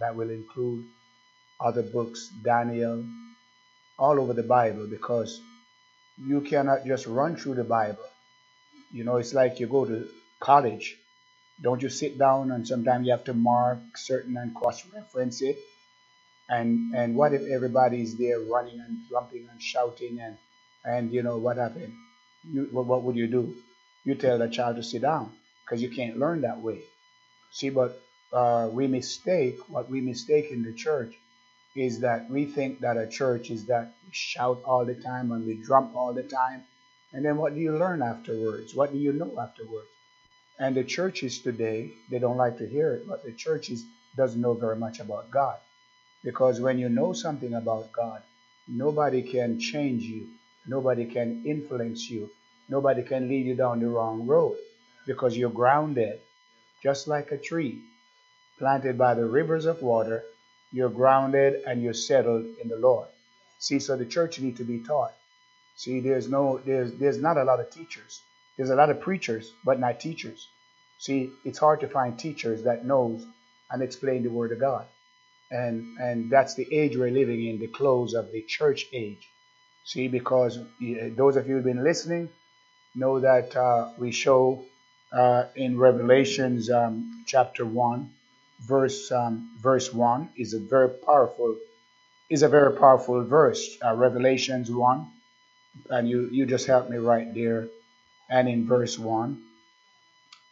That will include other books, Daniel, all over the Bible, because you cannot just run through the Bible. You know, it's like you go to college. Don't you sit down and sometimes you have to mark certain and cross reference it? And and what if everybody's there running and jumping and shouting and and you know what happened? You what, what would you do? You tell the child to sit down because you can't learn that way. See, but uh, we mistake what we mistake in the church is that we think that a church is that we shout all the time and we drum all the time. And then what do you learn afterwards? What do you know afterwards? And the churches today, they don't like to hear it, but the churches doesn't know very much about God. Because when you know something about God, nobody can change you. Nobody can influence you. Nobody can lead you down the wrong road because you're grounded, just like a tree planted by the rivers of water you're grounded and you're settled in the Lord. See, so the church need to be taught. See, there's no, there's, there's not a lot of teachers. There's a lot of preachers, but not teachers. See, it's hard to find teachers that knows and explain the Word of God, and and that's the age we're living in, the close of the church age. See, because those of you who've been listening know that uh, we show uh, in Revelations um, chapter one verse um, verse one is a very powerful is a very powerful verse. Uh, Revelations one, and you you just help me right there. And in verse one,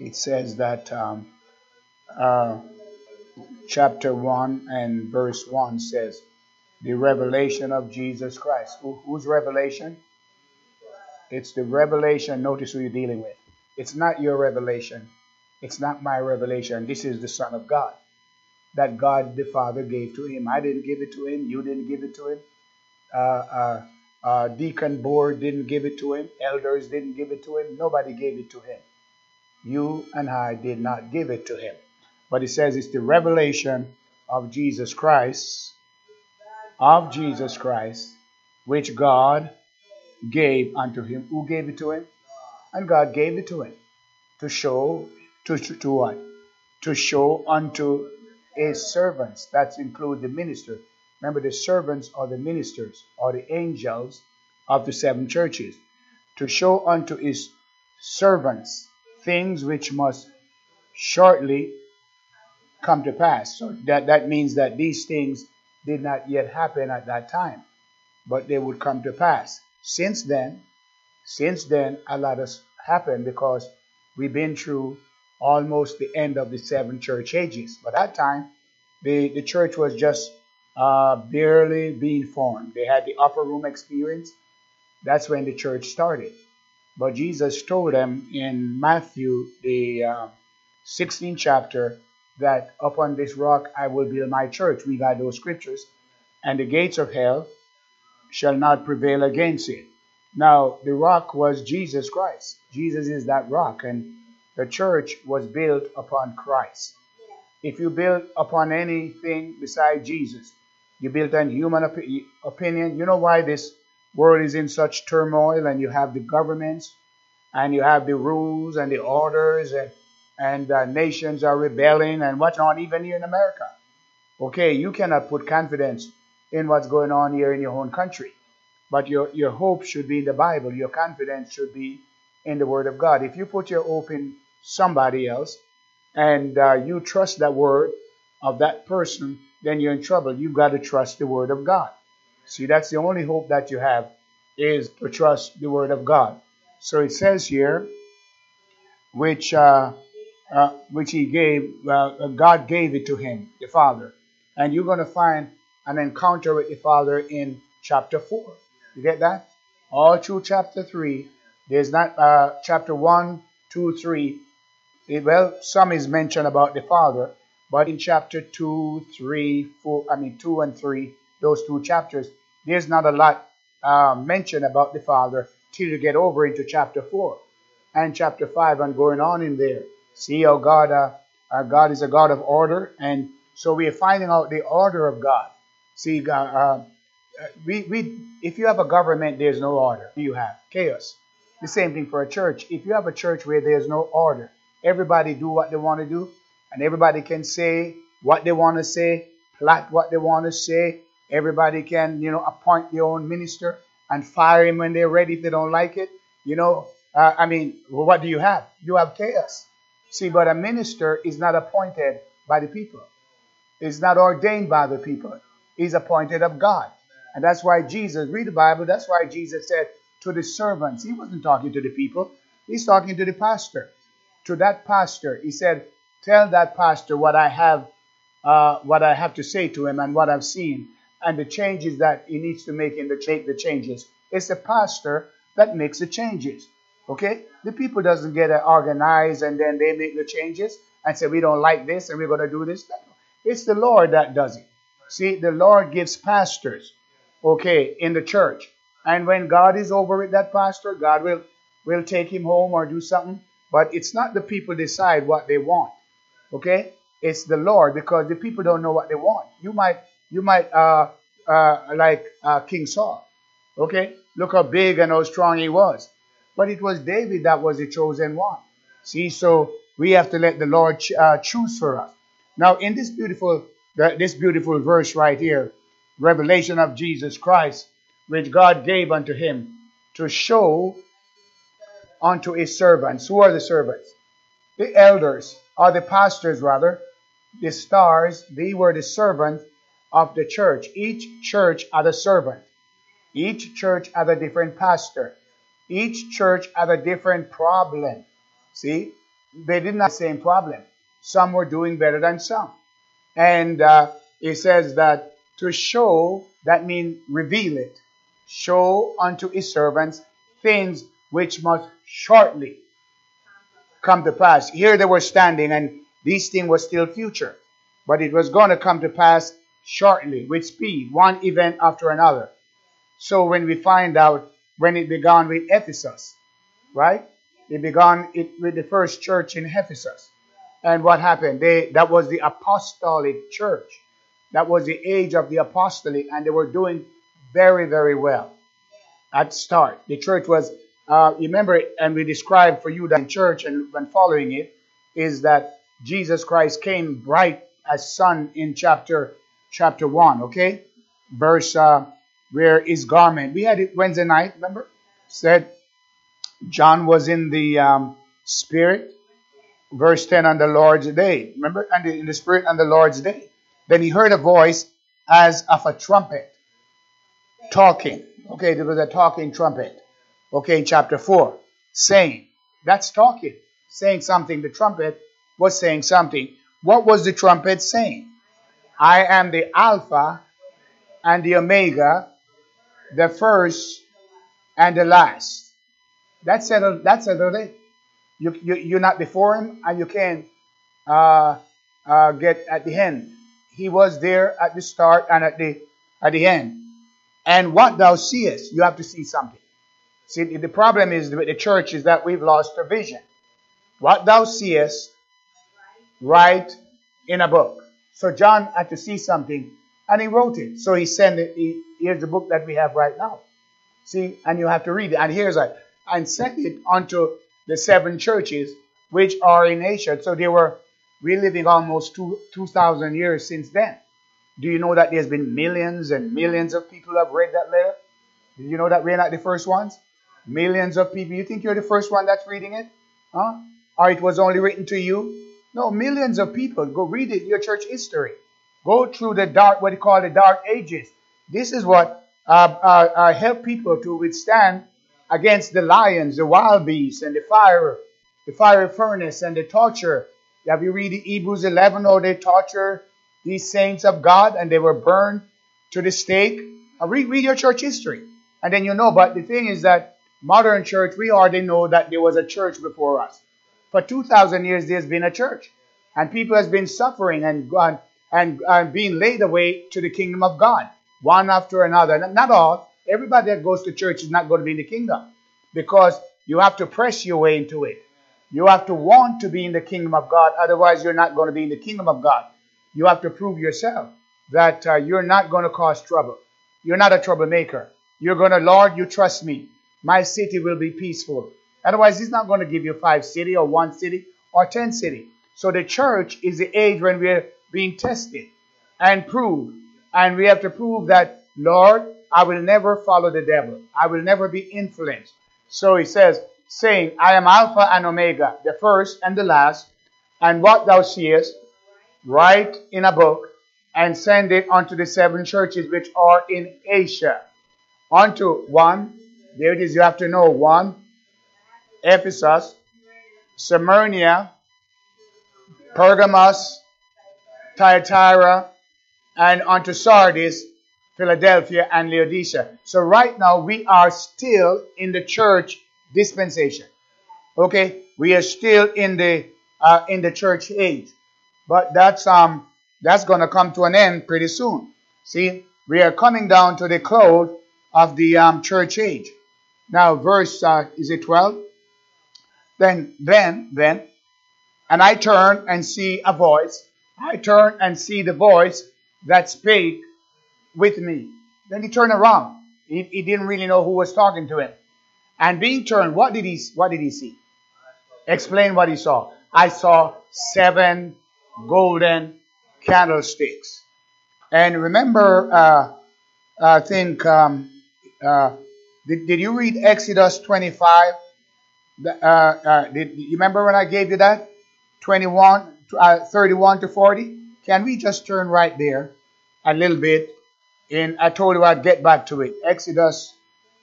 it says that um, uh, chapter one and verse one says the revelation of Jesus Christ. Who, whose revelation? It's the revelation. Notice who you're dealing with. It's not your revelation. It's not my revelation. This is the Son of God that God the Father gave to him. I didn't give it to him. You didn't give it to him. Uh, uh, uh, deacon board didn't give it to him. Elders didn't give it to him. Nobody gave it to him. You and I did not give it to him. But it says it's the revelation of Jesus Christ, of Jesus Christ, which God gave unto him. Who gave it to him? And God gave it to him to show to, to what? To show unto his servants. That includes the minister. Remember, the servants are the ministers, or the angels of the seven churches. To show unto his servants things which must shortly come to pass. So that, that means that these things did not yet happen at that time, but they would come to pass. Since then, since then, a lot has happened because we've been through almost the end of the seven church ages. But that time, the, the church was just uh, barely being formed. They had the upper room experience. That's when the church started. But Jesus told them in Matthew, the uh, 16th chapter, that upon this rock I will build my church. We've had those scriptures. And the gates of hell shall not prevail against it. Now, the rock was Jesus Christ. Jesus is that rock. And the church was built upon Christ. If you build upon anything beside Jesus, you build on human op- opinion. You know why this world is in such turmoil, and you have the governments, and you have the rules and the orders, and and nations are rebelling and whatnot, even here in America. Okay, you cannot put confidence in what's going on here in your own country, but your your hope should be in the Bible. Your confidence should be in the Word of God. If you put your hope in somebody else and uh, you trust that word of that person, then you're in trouble. You've got to trust the word of God. See, that's the only hope that you have is to trust the word of God. So it says here, which uh, uh, which he gave, uh, God gave it to him, the Father, and you're going to find an encounter with the Father in chapter four. You get that? All through chapter three. There's not uh, chapter one, two, three well, some is mentioned about the Father, but in chapter 2, 3, 4, I mean 2 and 3, those two chapters, there's not a lot uh, mentioned about the Father till you get over into chapter 4 and chapter 5 and going on in there. See how God, uh, uh, God is a God of order, and so we are finding out the order of God. See, uh, uh, we, we, if you have a government, there's no order. You have chaos. The same thing for a church. If you have a church where there's no order, everybody do what they want to do, and everybody can say what they want to say, plot what they want to say. Everybody can, you know, appoint their own minister and fire him when they're ready if they don't like it. You know, uh, I mean, well, what do you have? You have chaos. See, but a minister is not appointed by the people. Is not ordained by the people. He's appointed of God. And that's why Jesus, read the Bible, that's why Jesus said to the servants, he wasn't talking to the people, he's talking to the pastor. To that pastor, he said, Tell that pastor what I have uh, what I have to say to him and what I've seen and the changes that he needs to make in the, cha- the changes. It's the pastor that makes the changes. Okay? The people doesn't get organized and then they make the changes and say we don't like this and we're going to do this. It's the Lord that does it. See, the Lord gives pastors, okay, in the church. And when God is over with that pastor, God will, will take him home or do something. But it's not the people decide what they want. Okay? It's the Lord because the people don't know what they want. You might, you might, uh, uh, like uh, King Saul. Okay? Look how big and how strong he was. But it was David that was the chosen one. See, so we have to let the Lord ch- uh, choose for us. Now, in this beautiful this beautiful verse right here, revelation of Jesus Christ, which God gave unto him to show unto his servants. Who are the servants? The elders, or the pastors rather, the stars, they were the servants of the church. Each church had a servant. Each church had a different pastor. Each church had a different problem. See, they didn't have the same problem. Some were doing better than some. And uh, it says that to show, that means reveal it. Show unto his servants things which must shortly come to pass. Here they were standing, and this thing was still future. But it was going to come to pass shortly, with speed, one event after another. So when we find out when it began with Ephesus, right? It began it with the first church in Ephesus. And what happened? They that was the apostolic church. That was the age of the apostolic, and they were doing very, very well at start. The church was, uh, remember, and we described for you that in church and when following it, is that Jesus Christ came bright as sun in chapter chapter one. Okay, verse uh, where his garment. We had it Wednesday night. Remember, said John was in the um, spirit verse 10 on the Lord's day. Remember, and in the Spirit on the Lord's day. Then he heard a voice as of a trumpet talking. Okay, there was a talking trumpet. Okay, in chapter 4, saying, that's talking, saying something. The trumpet was saying something. What was the trumpet saying? I am the Alpha and the Omega, the first and the last. That settled, that settled it. You, you, you're not before him and you can uh, uh, get at the end. He was there at the start and at the at the end. And what thou seest, you have to see something. See, the problem is with the church is that we've lost our vision. What thou seest, write in a book. So John had to see something and he wrote it. So he sent it. He, here's the book that we have right now. See, and you have to read it. And here's a and sent it unto the seven churches which are in Asia. So they were reliving almost two, 2,000 years since then. Do you know that there's been millions and millions of people have read that letter? Do you know that we're not the first ones? Millions of people. You think you're the first one that's reading it? Huh? Or it was only written to you? No, millions of people. Go read it, your church history. Go through the dark, what they call the dark ages. This is what uh, uh, uh, help people to withstand against the lions, the wild beasts, and the fire, the fiery furnace, and the torture. Have you read Hebrews 11? Oh, they torture these saints of God and they were burned to the stake. Read, read your church history. And then you know, but the thing is that modern church, we already know that there was a church before us. For 2,000 years, there's been a church. And people has been suffering and, and, and, and being laid away to the kingdom of God, one after another. Not all, Everybody that goes to church is not going to be in the kingdom because you have to press your way into it. You have to want to be in the kingdom of God, otherwise, you're not going to be in the kingdom of God. You have to prove yourself that uh, you're not going to cause trouble. You're not a troublemaker. You're going to, Lord, you trust me. My city will be peaceful. Otherwise, He's not going to give you five city or one city or ten city. So the church is the age when we're being tested. and proved. And we have to prove that, Lord, I will never follow the devil. I will never be influenced. So he says, saying, I am Alpha and Omega, the first and the last, and what thou seest, write in a book, and send it unto the seven churches which are in Asia. Unto one, there it is, you have to know one, Ephesus, Smyrna, Pergamos, Thyatira, and unto Sardis, Philadelphia, and Laodicea. So right now we are still in the church dispensation. Okay, we are still in the uh, in the church age, but that's um that's going to come to an end pretty soon. See, we are coming down to the close of the um, church age. Now, verse uh, is it twelve? Then, then, then, and I turn and see a voice. I turn and see the voice that spake with me. Then he turned around. He, he didn't really know who was talking to him. And being turned, what did he what did he see? Explain what he saw. I saw seven golden candlesticks. And remember, uh, I think, um, uh, did, did you read Exodus 25? Uh, uh, did you remember when I gave you that? 21, uh, 31 to 40? Can we just turn right there a little bit? And I told you I'd get back to it. Exodus,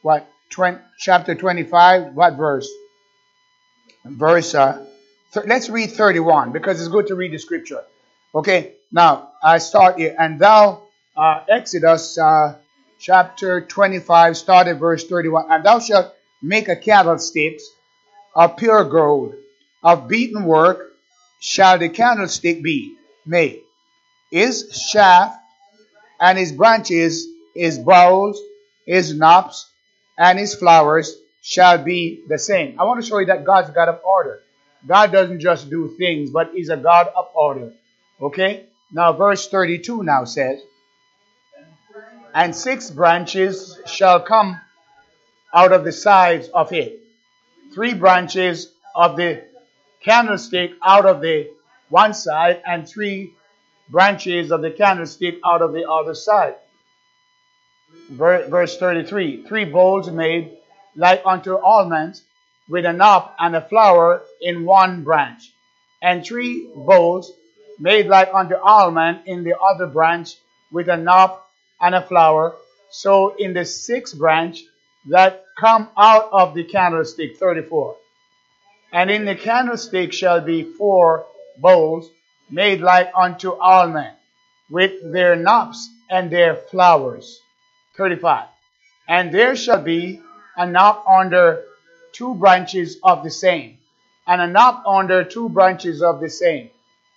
what, 20, chapter 25, what verse? Verse, uh, th- let's read 31 because it's good to read the scripture. Okay, now I start here. And thou, uh, Exodus uh, chapter 25, started verse 31. And thou shalt make a candlestick of pure gold, of beaten work shall the candlestick be made. His shaft and his branches, his bowls, his knops, and his flowers shall be the same. I want to show you that God's God of order. God doesn't just do things, but He's a God of order. Okay? Now, verse 32 now says, And six branches shall come out of the sides of it, three branches of the candlestick out of the one side, and three branches of the candlestick out of the other side. Verse 33 Three bowls made like unto almonds, with a knop and a flower in one branch, and three bowls made like unto almond in the other branch, with a knop and a flower. So in the sixth branch that come out of the candlestick, 34. And in the candlestick shall be four bowls made like unto almond, with their knops and their flowers. 35. And there shall be a knop under two branches of the same, and a knop under two branches of the same,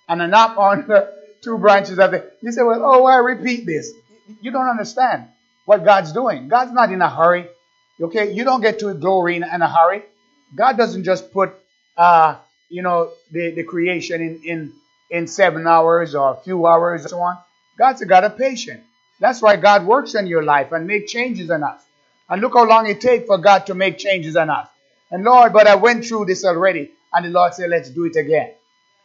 and a knop under two branches of the. You say, well, oh, why repeat this? You don't understand what God's doing. God's not in a hurry. Okay, you don't get to glory in, in a hurry. God doesn't just put, uh, you know, the, the creation in, in in seven hours or a few hours and so on. God's a God of patience. That's why God works in your life and make changes in us. And look how long it takes for God to make changes in us. And Lord, but I went through this already. And the Lord said, let's do it again.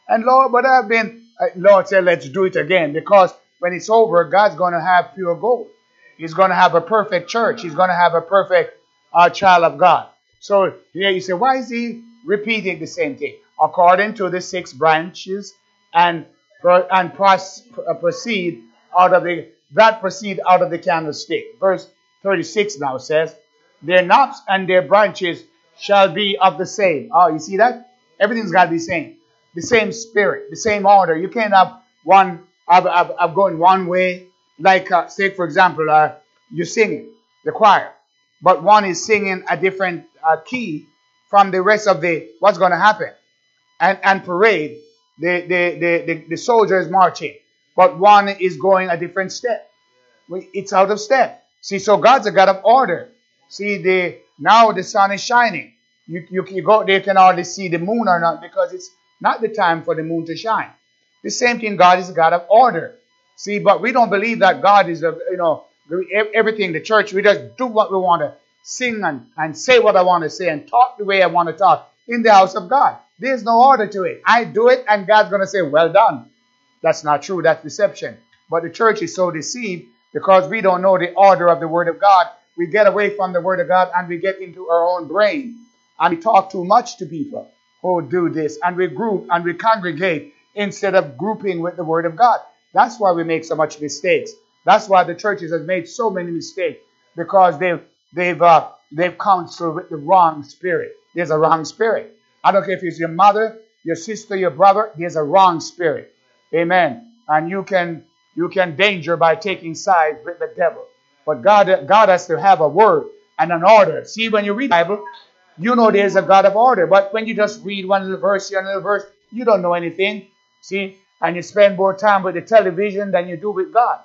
And Lord, but I've been, uh, Lord said, let's do it again. Because when it's over, God's going to have pure gold. He's going to have a perfect church. He's going to have a perfect uh, child of God. So here you say, why is he repeating the same thing? According to the six branches and, and uh, proceed out of the, that proceed out of the candlestick. Verse 36 now says, Their knops and their branches shall be of the same. Oh, you see that? Everything's got to be same. The same spirit, the same order. You can't have one of, of going one way. Like, uh, say, for example, uh, you're singing, the choir, but one is singing a different uh, key from the rest of the what's going to happen. And, and parade, the, the, the, the, the soldier is marching, but one is going a different step. It's out of step. See, so God's a God of order. See, the now the sun is shining. You, you, you go there, you can hardly see the moon or not because it's not the time for the moon to shine. The same thing, God is a God of order. See, but we don't believe that God is a, you know, everything, the church, we just do what we want to sing and, and say what I want to say and talk the way I want to talk in the house of God. There's no order to it. I do it and God's going to say, well done. That's not true. That's deception. But the church is so deceived because we don't know the order of the Word of God. We get away from the Word of God and we get into our own brain. And we talk too much to people who do this. And we group and we congregate instead of grouping with the Word of God. That's why we make so much mistakes. That's why the churches have made so many mistakes because they've they've uh, they've counseled with the wrong spirit. There's a wrong spirit. I don't care if it's your mother, your sister, your brother. There's a wrong spirit. Amen. And you can you can danger by taking sides with the devil. But God God has to have a word and an order. See, when you read the Bible, you know there's a God of order. But when you just read one little verse here, another verse, you don't know anything. See, and you spend more time with the television than you do with God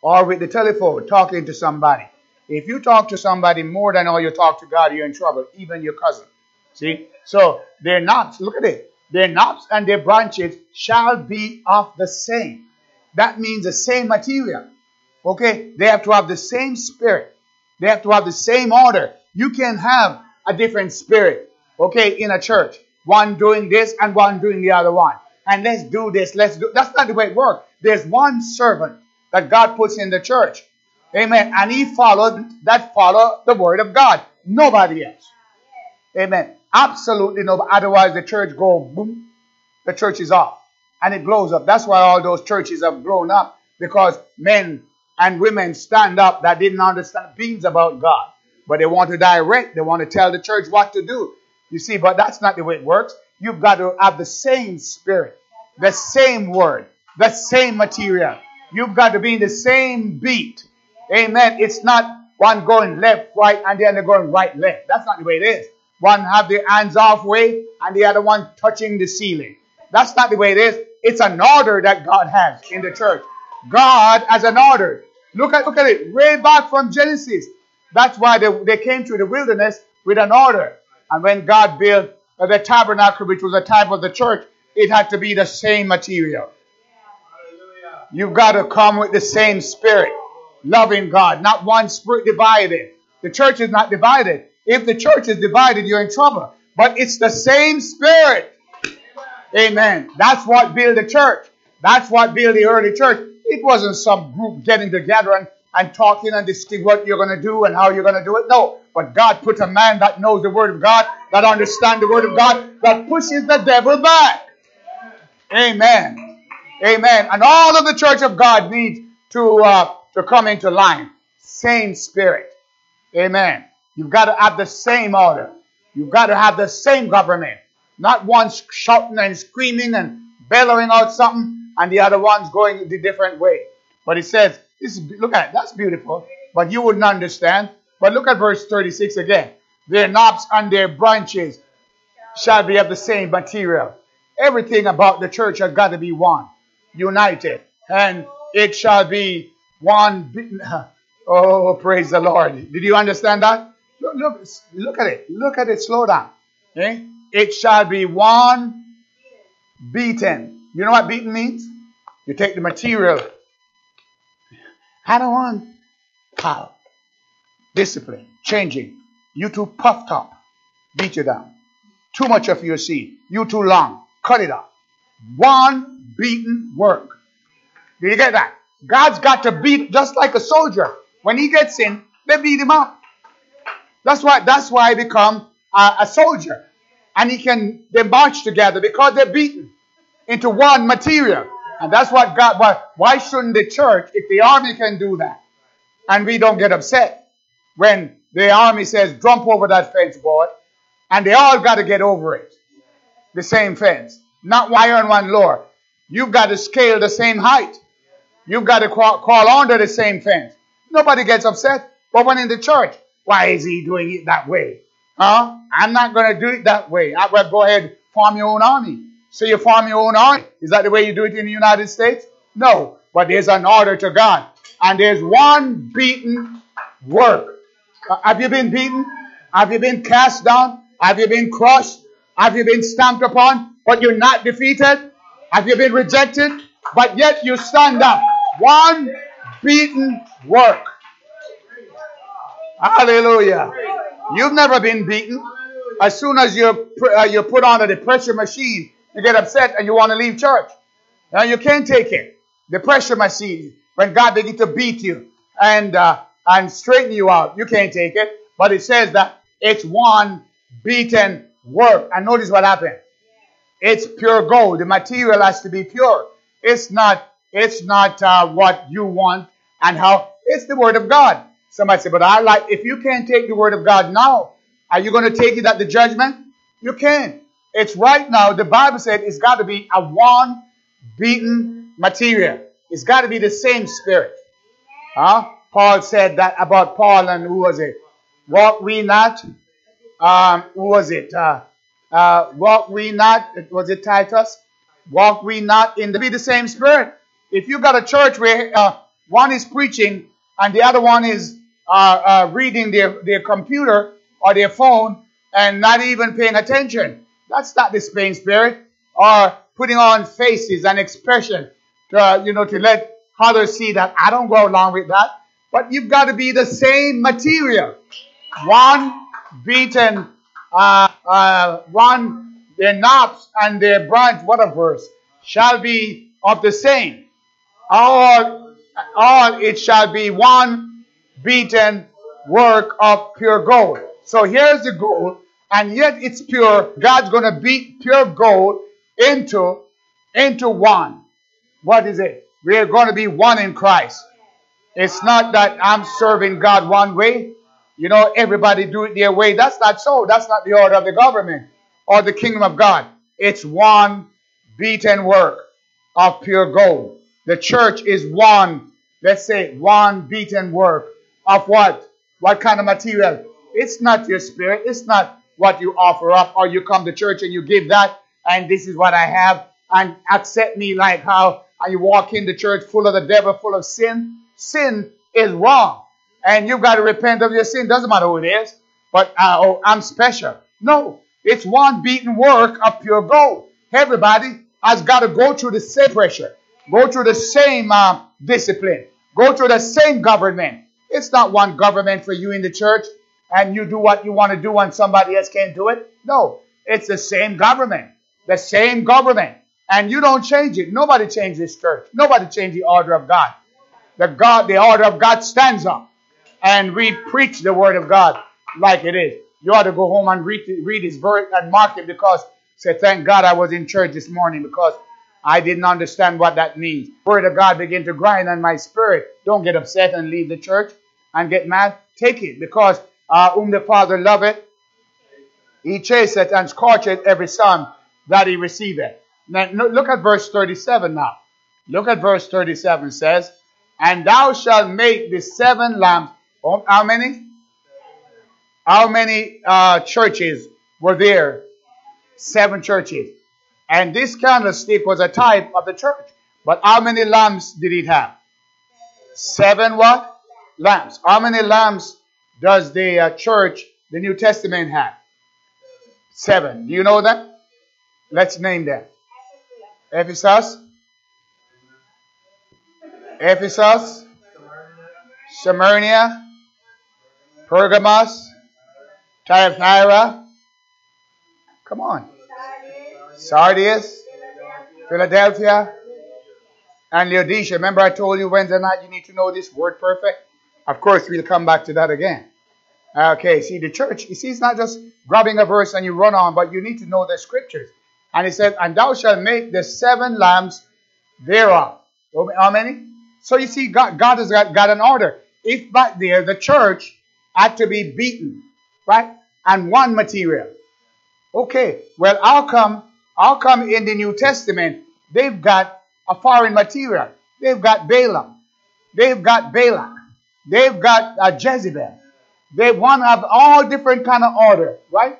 or with the telephone talking to somebody. If you talk to somebody more than all you talk to God, you're in trouble, even your cousin. See? So their knops, look at it. Their knops and their branches shall be of the same. That means the same material. Okay? They have to have the same spirit. They have to have the same order. You can have a different spirit, okay, in a church. One doing this and one doing the other one. And let's do this, let's do that's not the way it works. There's one servant that God puts in the church. Amen. And he followed that follow the word of God. Nobody else. Amen. Absolutely nobody. Otherwise the church go boom. The church is off. And it blows up. That's why all those churches have blown up. Because men and women stand up that didn't understand things about God. But they want to direct. They want to tell the church what to do. You see, but that's not the way it works. You've got to have the same spirit, the same word, the same material. You've got to be in the same beat. Amen. It's not one going left, right, and the other going right, left. That's not the way it is. One have their hands off way and the other one touching the ceiling. That's not the way it is. It's an order that God has in the church. God has an order. Look at look at it. Way back from Genesis. That's why they, they came to the wilderness with an order. And when God built the tabernacle, which was a type of the church, it had to be the same material. You've got to come with the same spirit, loving God, not one spirit divided. The church is not divided. If the church is divided, you're in trouble. But it's the same spirit. Amen. That's what built the church. That's what built the early church. It wasn't some group getting together and, and talking and discussing what you're going to do and how you're going to do it. No. But God put a man that knows the word of God, that understands the word of God, that pushes the devil back. Amen. Amen. And all of the church of God needs to, uh, to come into line. Same spirit. Amen. You've got to have the same order. You've got to have the same government. Not one shouting and screaming and bellowing out something and the other one's going the different way. But it says, this is, look at it, that's beautiful, but you wouldn't understand. But look at verse 36 again. Their knops and their branches shall be of the same material. Everything about the church has got to be one united, and it shall be one. Oh, praise the Lord. Did you understand that? Look, look, look at it. Look at it. Slow down. Okay? It shall be one beaten. You know what beaten means? You take the material. I don't want power, discipline, changing. You too puffed up. Beat you down. Too much of your seed. You too long. Cut it off. One beaten work. Did you get that? God's got to beat just like a soldier. When he gets in, they beat him up. That's why that's why I become a, a soldier. And he can they march together because they're beaten into one material. And that's what God why, why shouldn't the church, if the army can do that, and we don't get upset when the army says, jump over that fence, boy, and they all got to get over it. The same fence. Not higher and one lower. You've got to scale the same height. You've got to crawl, crawl under the same fence. Nobody gets upset. But when in the church, why is he doing it that way? Huh? I'm not going to do it that way. I will go ahead, form your own army. So you form your own army. Is that the way you do it in the United States? No. But there's an order to God. And there's one beaten work. Uh, have you been beaten? Have you been cast down? Have you been crushed? Have you been stamped upon? But you're not defeated? Have you been rejected? But yet you stand up. One beaten work. Hallelujah. You've never been beaten. As soon as you're, uh, you're put under the pressure machine, you get upset and you want to leave church. Now you can't take it. the pressure machine, when God begin to beat you and uh, and straighten you out, you can't take it. But it says that it's one beaten work. And notice what happened. It's pure gold. The material has to be pure. It's not. It's not uh, what you want and how. It's the word of God. Somebody said, but I like. If you can't take the word of God now, are you going to take it at the judgment? You can't. It's right now. The Bible said it's got to be a one beaten material. It's got to be the same spirit. Huh? Paul said that about Paul and who was it? Walk we not? Um, who was it? Uh, uh, walk we not? Was it Titus? Walk we not in the be the same spirit? If you got a church where uh, one is preaching and the other one is uh, uh, reading their, their computer or their phone and not even paying attention, that's not the same spirit or putting on faces and expression to, you know, to let others see that I don't go along with that. But you've got to be the same material. One beaten, uh, uh, one, their knops and their branch, what a verse, shall be of the same. All, all it shall be one beaten work of pure gold. So here's the gold, and yet it's pure. God's going to beat pure gold into, into one. What is it? We are going to be one in Christ. It's not that I'm serving God one way. You know, everybody do it their way. That's not so. That's not the order of the government or the kingdom of God. It's one beaten work of pure gold. The church is one, let's say, one beaten work of what? What kind of material? It's not your spirit. It's not what you offer up or you come to church and you give that and this is what I have and accept me like how and you walk in the church full of the devil, full of sin. Sin is wrong. And you've got to repent of your sin. Doesn't matter who it is. But, uh, oh, I'm special. No. It's one beaten work of pure gold. Everybody has got to go through the same pressure. Go through the same uh, discipline. Go through the same government. It's not one government for you in the church and you do what you want to do and somebody else can't do it. No. It's the same government. The same government. And you don't change it. Nobody changes this church. Nobody changes the order of God. The God, the order of God stands up. And we preach the word of God like it is. You ought to go home and read, read his verse and mark it because say, thank God I was in church this morning because I didn't understand what that means. Word of God begin to grind on my spirit. Don't get upset and leave the church and get mad. Take it because uh, whom the Father loveth, he chaseth and scorcheth every son that he receiveth. Now, look at verse 37 now. Look at verse 37 says, And thou shalt make the seven lamps. How many? How many uh, churches were there? Seven churches. And this candlestick was a type of the church. But how many lamps did it have? Seven what? Lamps. How many lamps does the uh, church, the New Testament have? Seven. Do you know that? Let's name them. Ephesus, Ephesus, Smyrna, Pergamos, Thyatira. Come on. Sardis, Philadelphia, and Laodicea. Remember, I told you Wednesday night you need to know this word perfect? Of course, we'll come back to that again. Okay, see, the church, you see, it's not just grabbing a verse and you run on, but you need to know the scriptures. And he said, And thou shalt make the seven lamps thereof. How many? So you see, God, God has got, got an order. If back there the church had to be beaten, right? And one material. Okay, well, how come, how come in the New Testament they've got a foreign material? They've got Balaam. They've got Balak. They've got uh, Jezebel. They to have all different kind of order, right?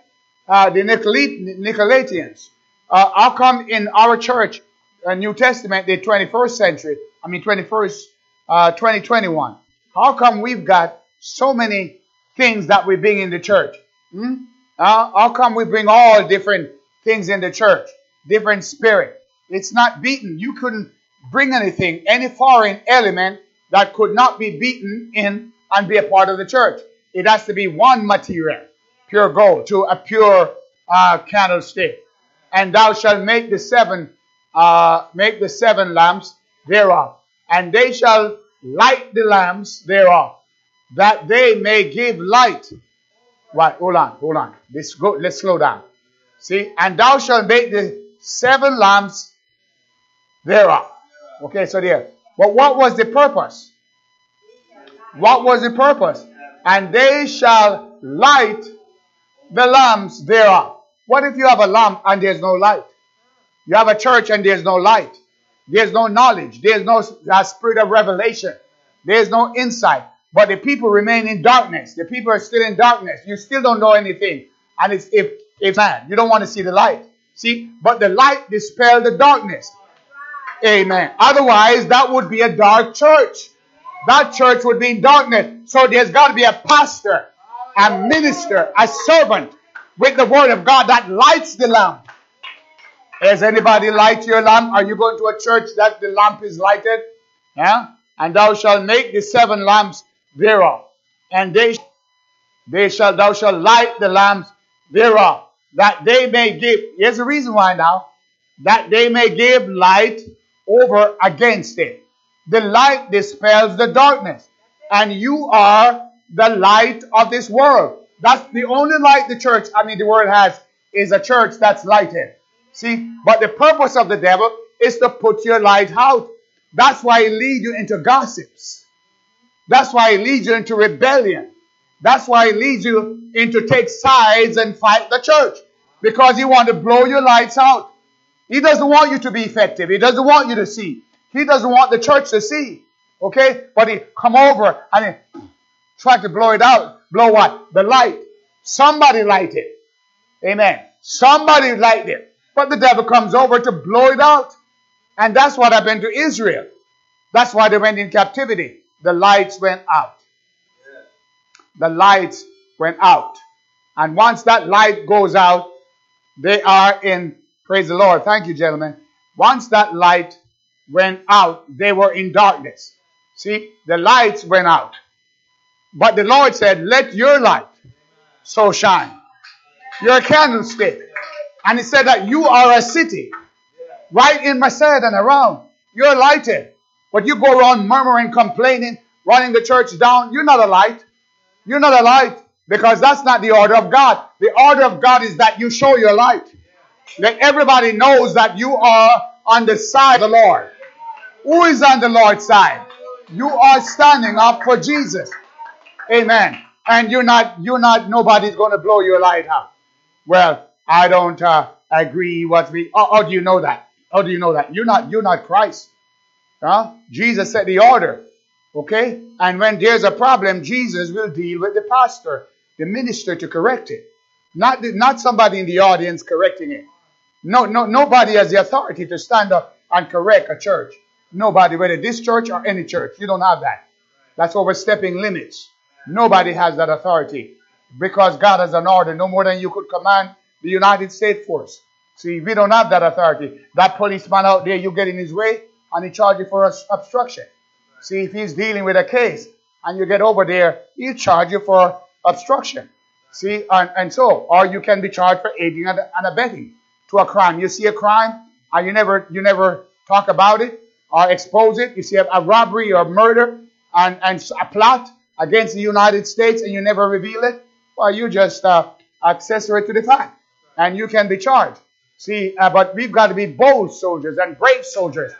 Uh, the Nicolaitans. Uh, how come in our church, uh, New Testament, the 21st century, I mean 21st, uh, 2021, how come we've got so many things that we bring in the church? Hmm? Uh, how come we bring all different things in the church? Different spirit. It's not beaten. You couldn't bring anything, any foreign element that could not be beaten in and be a part of the church. It has to be one material, pure gold, to a pure uh, candlestick and thou shalt make the seven uh, make the seven lamps thereof. and they shall light the lamps thereof, that they may give light. What? Hold on, hold on. Let's go. Let's slow down. See, and thou shalt make the seven lamps thereof. Okay, so there. But what was the purpose? What was the purpose? And they shall light the lamps thereof. What if you have a lamp and there's no light? You have a church and there's no light. There's no knowledge. There's no uh, spirit of revelation. There's no insight. But the people remain in darkness. The people are still in darkness. You still don't know anything. And it's if if man, you don't want to see the light. See, but the light dispel the darkness. Amen. Otherwise, that would be a dark church. That church would be in darkness. So there's got to be a pastor, a minister, a servant with the word of God that lights the lamp. Has anybody light your lamp? Are you going to a church that the lamp is lighted? Yeah? And thou shalt make the seven lamps thereof. And they, they shall, thou shalt light the lamps thereof. That they may give, here's the reason why now. That they may give light over against it. The light dispels the darkness. And you are the light of this world. That's the only light the church, I mean, the world has, is a church that's lighted. See, but the purpose of the devil is to put your light out. That's why he leads you into gossips. That's why he leads you into rebellion. That's why he leads you into take sides and fight the church. Because he wants to blow your lights out. He doesn't want you to be effective. He doesn't want you to see. He doesn't want the church to see. Okay? But he come over and he try to blow it out. Blow what? The light. Somebody light it. Amen. Somebody light it. But the devil comes over to blow it out. And that's what happened to Israel. That's why they went in captivity. The lights went out. The lights went out. And once that light goes out, they are in Praise the Lord. Thank you, gentlemen. Once that light went out, they were in darkness. See, the lights went out. But the Lord said, Let your light so shine. You're a candlestick. And He said that you are a city. Right in Merced and around. You're lighted. But you go around murmuring, complaining, running the church down. You're not a light. You're not a light. Because that's not the order of God. The order of God is that you show your light. That everybody knows that you are on the side of the Lord. Who is on the Lord's side? You are standing up for Jesus. Amen. And you're not, you're not, nobody's going to blow your light out. Well, I don't uh, agree what we, how, how do you know that? How do you know that? You're not, you're not Christ. Huh? Jesus set the order. Okay? And when there's a problem, Jesus will deal with the pastor, the minister to correct it. Not, not somebody in the audience correcting it. No, no, nobody has the authority to stand up and correct a church. Nobody, whether this church or any church, you don't have that. That's overstepping limits. Nobody has that authority because God has an order no more than you could command the United States force. See, we don't have that authority. That policeman out there, you get in his way and he charge you for obstruction. See, if he's dealing with a case and you get over there, he'll charge you for obstruction. See, and, and so, or you can be charged for aiding and abetting to a crime. You see a crime and you never you never talk about it or expose it. You see a, a robbery or murder and, and a plot against the United States and you never reveal it. Well, you just uh, accessory to the fact and you can be charged. See, uh, but we've got to be bold soldiers and brave soldiers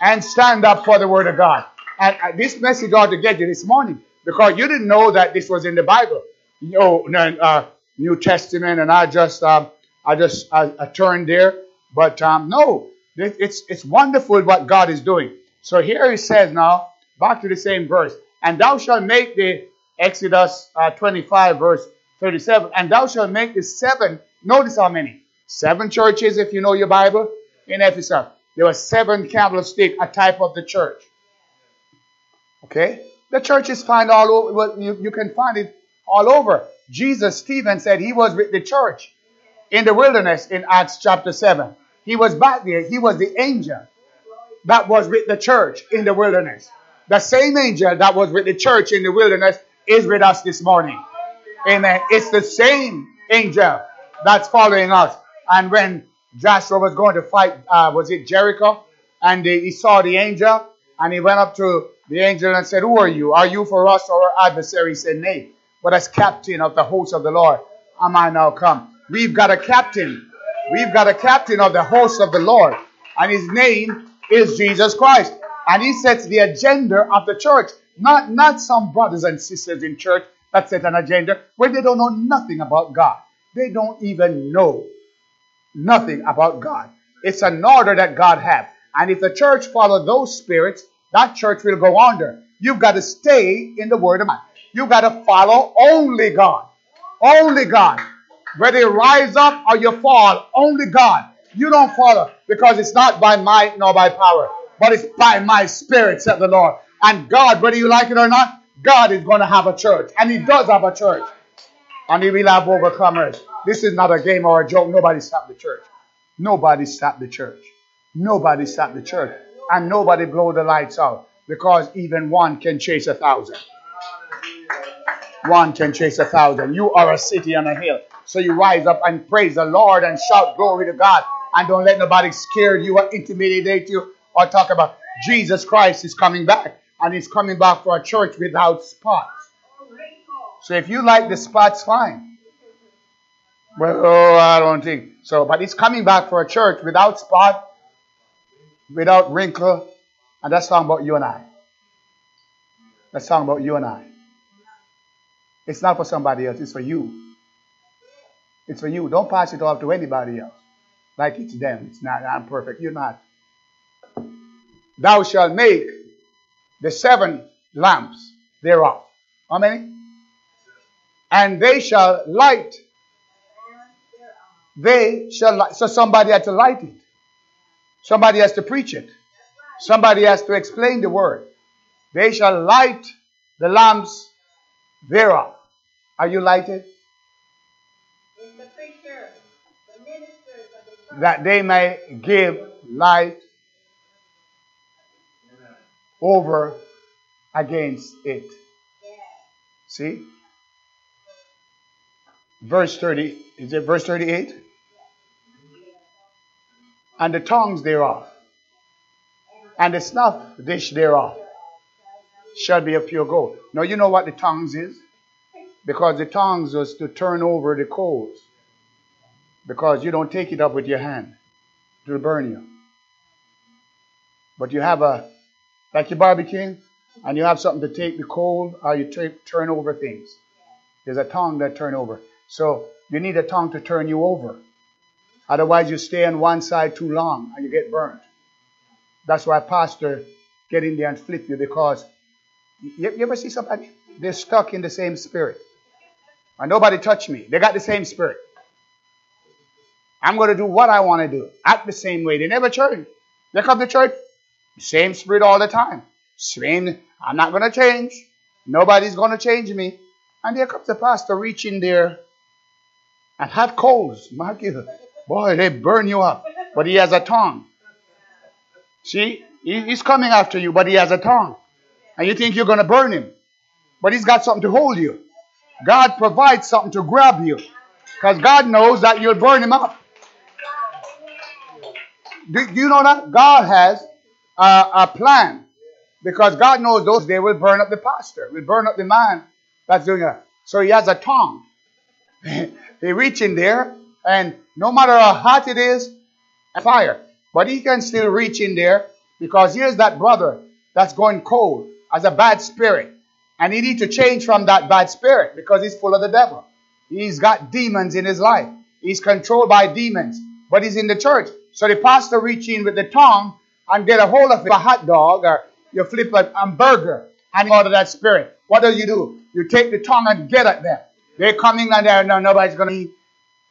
and stand up for the word of God. And uh, this message ought to get you this morning because you didn't know that this was in the Bible. You know, uh, New Testament, and I just um, I just I, I turned there. But um, no, it's it's wonderful what God is doing. So here he says now, back to the same verse, and thou shalt make the Exodus uh, 25 verse 37, and thou shalt make the seven. Notice how many seven churches, if you know your Bible, in Ephesus. There were seven candlestick, a type of the church. Okay, the church is found all over. You, you can find it all over. Jesus, Stephen said he was with the church in the wilderness in Acts chapter 7. He was back there. He was the angel that was with the church in the wilderness. The same angel that was with the church in the wilderness is with us this morning. Amen. It's the same angel that's following us. And when Joshua was going to fight, uh, was it Jericho? And he saw the angel And he went up to the angel and said, Who are you? Are you for us or our adversary? He said, Nay. But as captain of the host of the Lord, am I now come? We've got a captain. We've got a captain of the host of the Lord. And his name is Jesus Christ. And he sets the agenda of the church. Not, not some brothers and sisters in church that set an agenda where they don't know nothing about God. They don't even know nothing about God. It's an order that God has. And if the church follow those spirits, that church will go under. You've got to stay in the Word of God. You've got to follow only God. Only God. Whether you rise up or you fall, only God. You don't follow because it's not by might nor by power, but it's by my spirit, said the Lord. And God, whether you like it or not, God is going to have a church. And He does have a church. And He will have overcomers. This is not a game or a joke. Nobody stopped the church. Nobody stopped the church. Nobody stopped the church. And nobody blow the lights out because even one can chase a thousand. One can chase a thousand. You are a city on a hill. So you rise up and praise the Lord and shout glory to God. And don't let nobody scare you or intimidate you or talk about Jesus Christ is coming back. And he's coming back for a church without spots. So if you like the spots, fine. Well, oh, I don't think so. But he's coming back for a church without spot, without wrinkle. And that's talking about you and I. That's talking about you and I. It's not for somebody else, it's for you. It's for you. Don't pass it off to anybody else. Like it's them. It's not, I'm perfect. You're not. Thou shalt make the seven lamps thereof. How many? And they shall light. They shall light. So somebody had to light it. Somebody has to preach it. Somebody has to explain the word. They shall light the lamps thereof. Are you lighted? that they may give light over against it. See? Verse 30, is it verse 38? And the tongues thereof, and the snuff dish thereof, shall be of pure gold. Now, you know what the tongues is? Because the tongues was to turn over the coals because you don't take it up with your hand. It will burn you. But you have a, like your barbecue, and you have something to take the cold, or you turn over things. There's a tongue that turn over. So you need a tongue to turn you over. Otherwise, you stay on one side too long and you get burnt. That's why pastor get in there and flip you because you, you ever see somebody? They're stuck in the same spirit. And nobody touch me. They got the same spirit. I'm going to do what I want to do. Act the same way. They never change. They come to church, same spirit all the time. Same, I'm not going to change. Nobody's going to change me. And there comes the pastor reaching there and hot coals. Mark you. Boy, they burn you up. But he has a tongue. See? He's coming after you, but he has a tongue. And you think you're going to burn him. But he's got something to hold you. God provides something to grab you. Because God knows that you'll burn him up. Do, do you know that? God has a, a plan. Because God knows those they will burn up the pastor, will burn up the man that's doing it. So he has a tongue. he reach in there, and no matter how hot it is, a fire. But he can still reach in there because here's that brother that's going cold as a bad spirit. And he need to change from that bad spirit because he's full of the devil. He's got demons in his life. He's controlled by demons. But he's in the church. So the pastor reach in with the tongue and get a hold of it, a hot dog or you flip a hamburger and out of that spirit. What do you do? You take the tongue and get at them. They're coming and there, no, nobody's going to eat.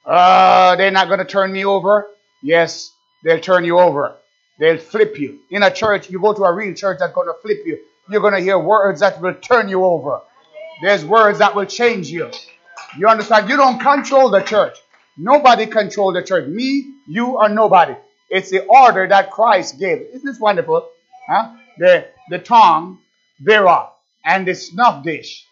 Uh, they're not going to turn me over. Yes, they'll turn you over. They'll flip you. In a church, you go to a real church that's going to flip you. You're going to hear words that will turn you over. There's words that will change you. You understand? You don't control the church. Nobody controls the church. Me, you, or nobody. It's the order that Christ gave. Isn't this wonderful? Huh? The, the tongue thereof and the snuff dish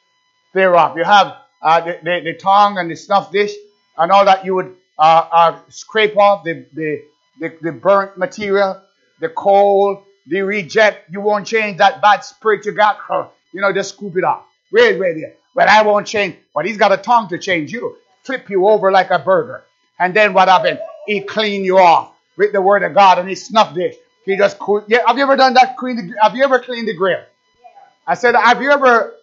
thereof. You have uh, the, the, the, tongue and the snuff dish and all that you would uh, uh, scrape off the, the, the, the burnt material, the coal. the reject, you won't change that bad spirit you got. You know, just scoop it off. Wait, wait, there. But I won't change. But he's got a tongue to change you. Flip you over like a burger. And then what happened? He clean you off with the word of God and he snuff dish. He just cool. Yeah, have you ever done that? Clean the, have you ever cleaned the grill? I said, have you ever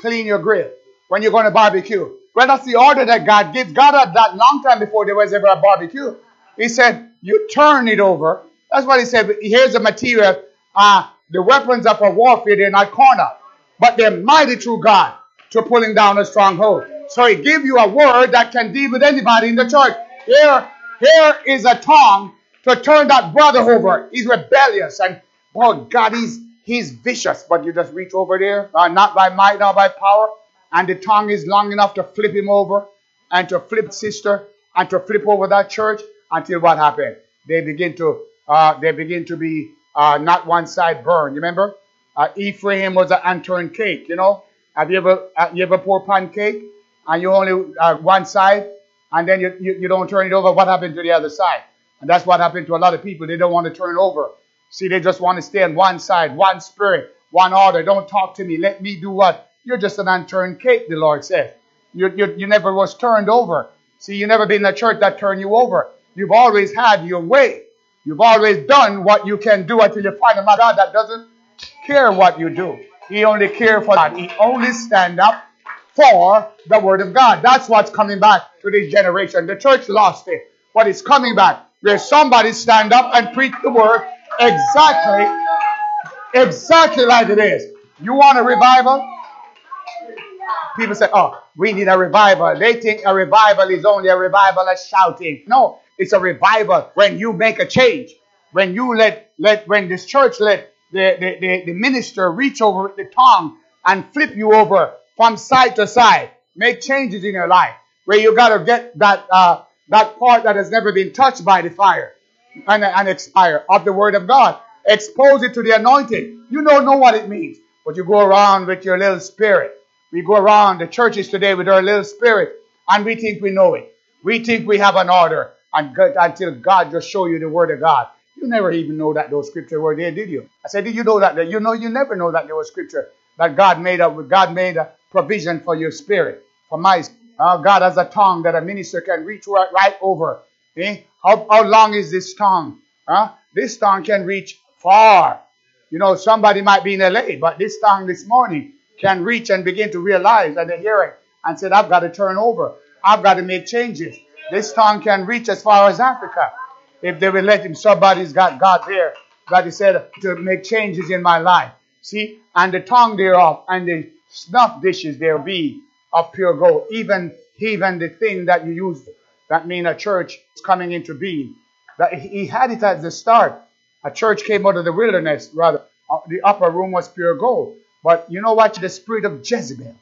cleaned your grill when you're going to barbecue? Well, that's the order that God gives. God had that long time before there was ever a barbecue. He said, you turn it over. That's what he said. Here's the material. Uh, the weapons of our warfare, they're not corner, but they're mighty through God to pulling down a stronghold. So he give you a word that can deal with anybody in the church. Here, here is a tongue to turn that brother over. He's rebellious and oh God, he's he's vicious. But you just reach over there, uh, not by might, not by power, and the tongue is long enough to flip him over and to flip sister and to flip over that church until what happened? They begin to uh, they begin to be uh, not one side burned. You remember? Uh, Ephraim was an unturned cake. You know? Have you ever uh, you ever pour pancake and you only uh, one side and then you, you, you don't turn it over? What happened to the other side? And that's what happened to a lot of people. They don't want to turn over. See, they just want to stay on one side, one spirit, one order. Don't talk to me. Let me do what? You're just an unturned cake, the Lord said. You, you, you never was turned over. See, you never been in a church that turned you over. You've always had your way. You've always done what you can do until you find a God that doesn't care what you do. He only cares for that. He only stand up for the word of God. That's what's coming back to this generation. The church lost it, but it's coming back. Where somebody stand up and preach the word exactly, exactly like it is. You want a revival? People say, oh, we need a revival. They think a revival is only a revival of shouting. No, it's a revival when you make a change. When you let, let when this church let the, the, the, the minister reach over the tongue and flip you over from side to side. Make changes in your life where you got to get that, uh, that part that has never been touched by the fire and, and expire of the word of God. Expose it to the anointing. You don't know what it means, but you go around with your little spirit. We go around the churches today with our little spirit and we think we know it. We think we have an order and until God just show you the word of God. You never even know that those scriptures were there, did you? I said, did you know that? You know, you never know that there was scripture that God made up. God made a provision for your spirit. For my, uh, God has a tongue that a minister can reach right, right over. Eh? How, how long is this tongue? Huh? This tongue can reach far. You know, somebody might be in LA, but this tongue this morning can reach and begin to realize and they hear it and said, I've got to turn over. I've got to make changes. This tongue can reach as far as Africa. If they will let him, somebody's got God there. God he said to make changes in my life. See, and the tongue thereof and the snuff dishes there be of pure gold. Even even the thing that you use that mean a church is coming into being. That he had it at the start. A church came out of the wilderness, rather. Uh, the upper room was pure gold. But you know what? The spirit of Jezebel.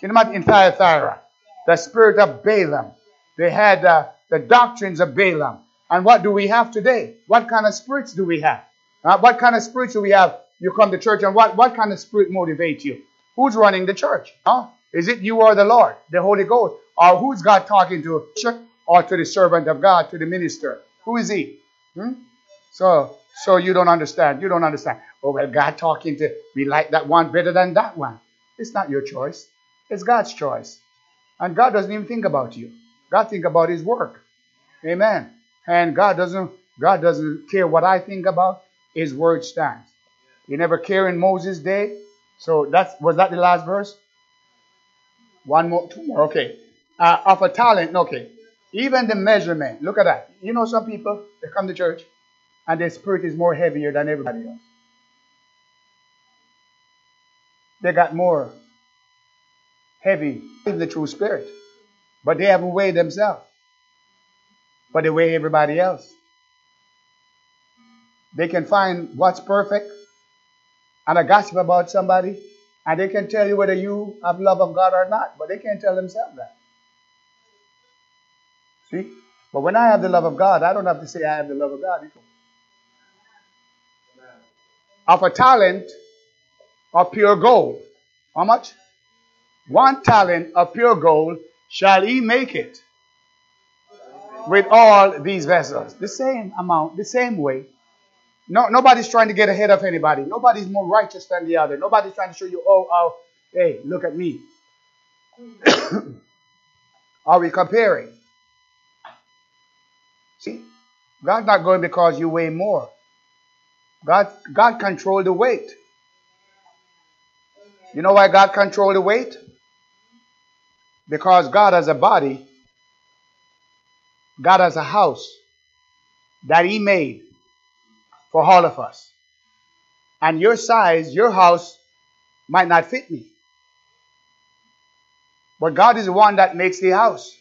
You imagine in Thyatira? The spirit of Balaam. They had uh, the doctrines of Balaam. And what do we have today? What kind of spirits do we have? Uh, what kind of spirits do we have? You come to church and what, what kind of spirit motivates you? Who's running the church? Huh? Is it you or the Lord, the Holy Ghost? Or who's God talking to? Or to the servant of God, to the minister? Who is he? Hmm? So, so you don't understand. You don't understand. Oh, well, God talking to me like that one better than that one. It's not your choice. It's God's choice. And God doesn't even think about you. God think about his work. Amen. And God doesn't God doesn't care what I think about. His word stands. He never cared in Moses' day. So that's was that the last verse? One more, two more. Okay. Uh, of a talent, okay. Even the measurement. Look at that. You know some people they come to church and their spirit is more heavier than everybody else. They got more heavy in the true spirit, but they haven't weighed themselves but they weigh everybody else. They can find what's perfect and a gossip about somebody, and they can tell you whether you have love of God or not, but they can't tell themselves that. See? But when I have the love of God, I don't have to say I have the love of God. Of a talent of pure gold. How much? One talent of pure gold shall he make it with all these vessels. The same amount, the same way. No, nobody's trying to get ahead of anybody. Nobody's more righteous than the other. Nobody's trying to show you, oh, oh, hey, look at me. Are we comparing? See, God's not going because you weigh more. God, God controlled the weight. You know why God controlled the weight? Because God has a body, God has a house that He made for all of us. And your size, your house might not fit me. But God is the one that makes the house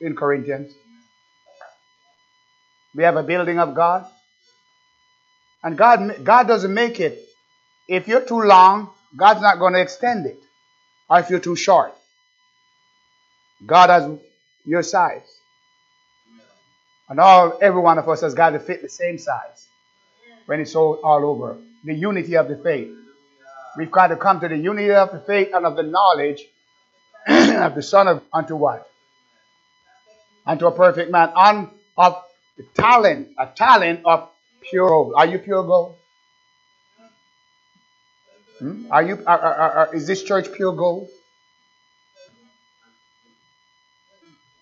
in Corinthians. We have a building of God. And God, God doesn't make it. If you're too long, God's not going to extend it. Or if you're too short. God has your size. And all every one of us has got to fit the same size when it's all, all over. The unity of the faith. We've got to come to the unity of the faith and of the knowledge of the Son of unto what? Unto a perfect man. On of the talent, a talent of pure gold. Are you pure gold? Hmm? Are you? Are, are, are, is this church pure gold?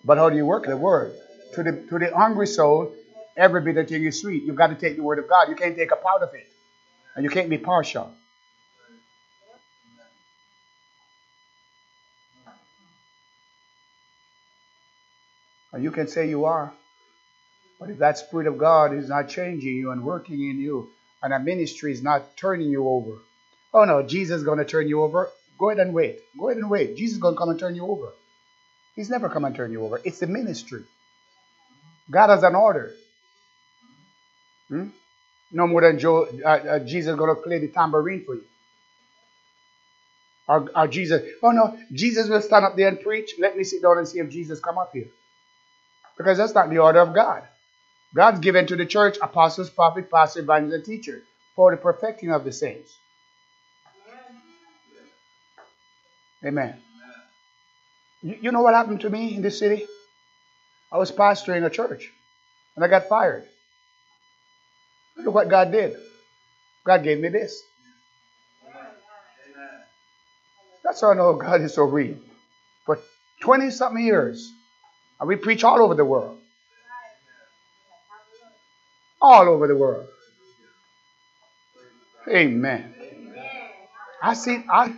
But how do you work the word? To the to the hungry soul, every bit of thing is sweet. You've got to take the word of God. You can't take a part of it, and you can't be partial. And you can say you are. But if that Spirit of God is not changing you and working in you, and a ministry is not turning you over, oh no, Jesus is going to turn you over. Go ahead and wait. Go ahead and wait. Jesus is going to come and turn you over. He's never come and turn you over. It's the ministry. God has an order. Hmm? No more than Joe, uh, uh, Jesus going to play the tambourine for you. Or, or Jesus, oh no, Jesus will stand up there and preach. Let me sit down and see if Jesus come up here. Because that's not the order of God. God's given to the church apostles, prophets, pastors, evangelists, and teachers for the perfecting of the saints. Amen. You, you know what happened to me in this city? I was pastoring a church and I got fired. Look what God did. God gave me this. That's how I know God is so real. For 20 something years, and we preach all over the world all over the world. Amen. I see I,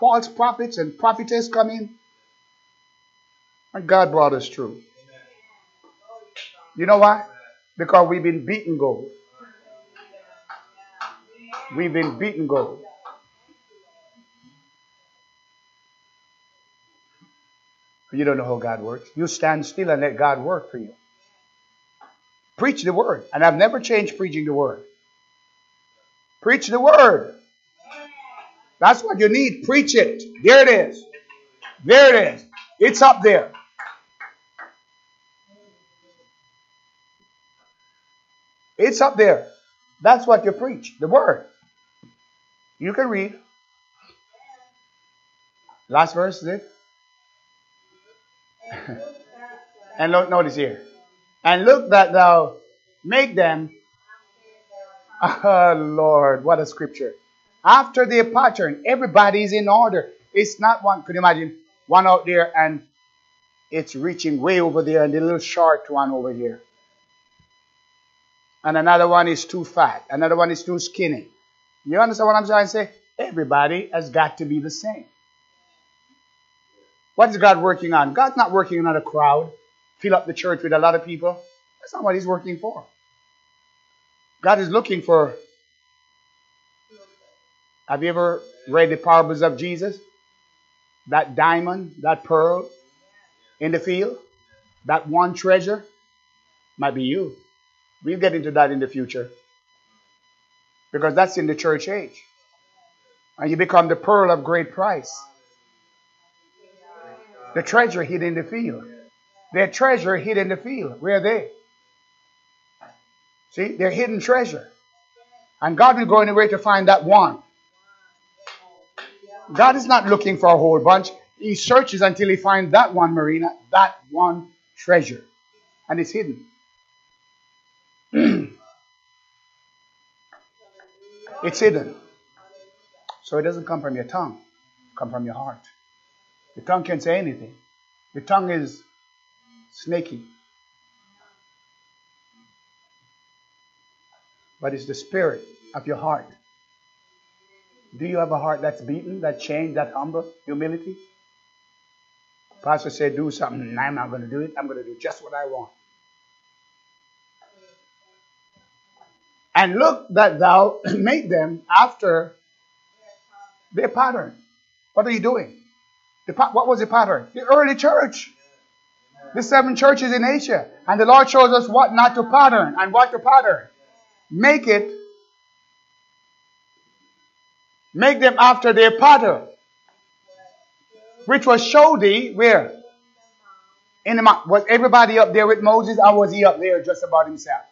false prophets and prophetess coming, and God brought us through. You know why? Because we've been beaten gold. We've been beaten gold. You don't know how God works. You stand still and let God work for you. Preach the word. And I've never changed preaching the word. Preach the word. That's what you need. Preach it. There it is. There it is. It's up there. It's up there. That's what you preach. The word. You can read. Last verse is it? and look, notice here and look that thou make them. Oh, Lord, what a scripture. After their pattern, everybody's in order. It's not one, could you imagine, one out there and it's reaching way over there and the little short one over here. And another one is too fat. Another one is too skinny. You understand what I'm trying to say? Everybody has got to be the same. What is God working on? God's not working on a crowd fill up the church with a lot of people. That's not what He's working for. God is looking for. Have you ever read the parables of Jesus? That diamond, that pearl in the field, that one treasure might be you. We'll get into that in the future. Because that's in the church age. And you become the pearl of great price. The treasure hid in the field. Their treasure hid in the field. Where are they? See, they're hidden treasure. And God will go anywhere to find that one. God is not looking for a whole bunch. He searches until he finds that one, Marina, that one treasure. And it's hidden. It's hidden. So it doesn't come from your tongue, come from your heart. The tongue can say anything. The tongue is snaky. But it's the spirit of your heart. Do you have a heart that's beaten, that changed, that humble, humility? Pastor said, do something. I'm not going to do it. I'm going to do just what I want. And look that thou make them after their pattern. What are you doing? The, what was the pattern? The early church. The seven churches in Asia. And the Lord shows us what not to pattern and what to pattern. Make it, make them after their pattern. Which was show thee where? In the mount. Was everybody up there with Moses or was he up there just about himself?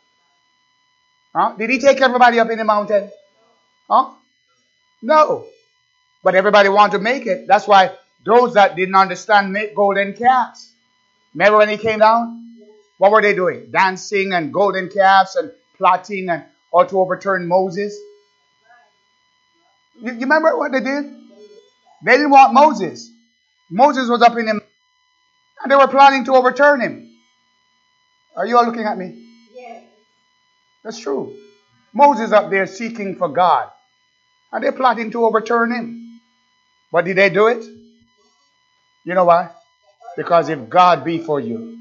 Huh? Did he take everybody up in the mountain? Huh? No. But everybody wanted to make it. That's why those that didn't understand make golden calves. Remember when he came down? What were they doing? Dancing and golden calves and plotting and how to overturn Moses. You, you remember what they did? They didn't want Moses. Moses was up in him and they were planning to overturn him. Are you all looking at me? Yes. That's true. Moses up there seeking for God. And they're plotting to overturn him. But did they do it? You know why? Because if God be for you,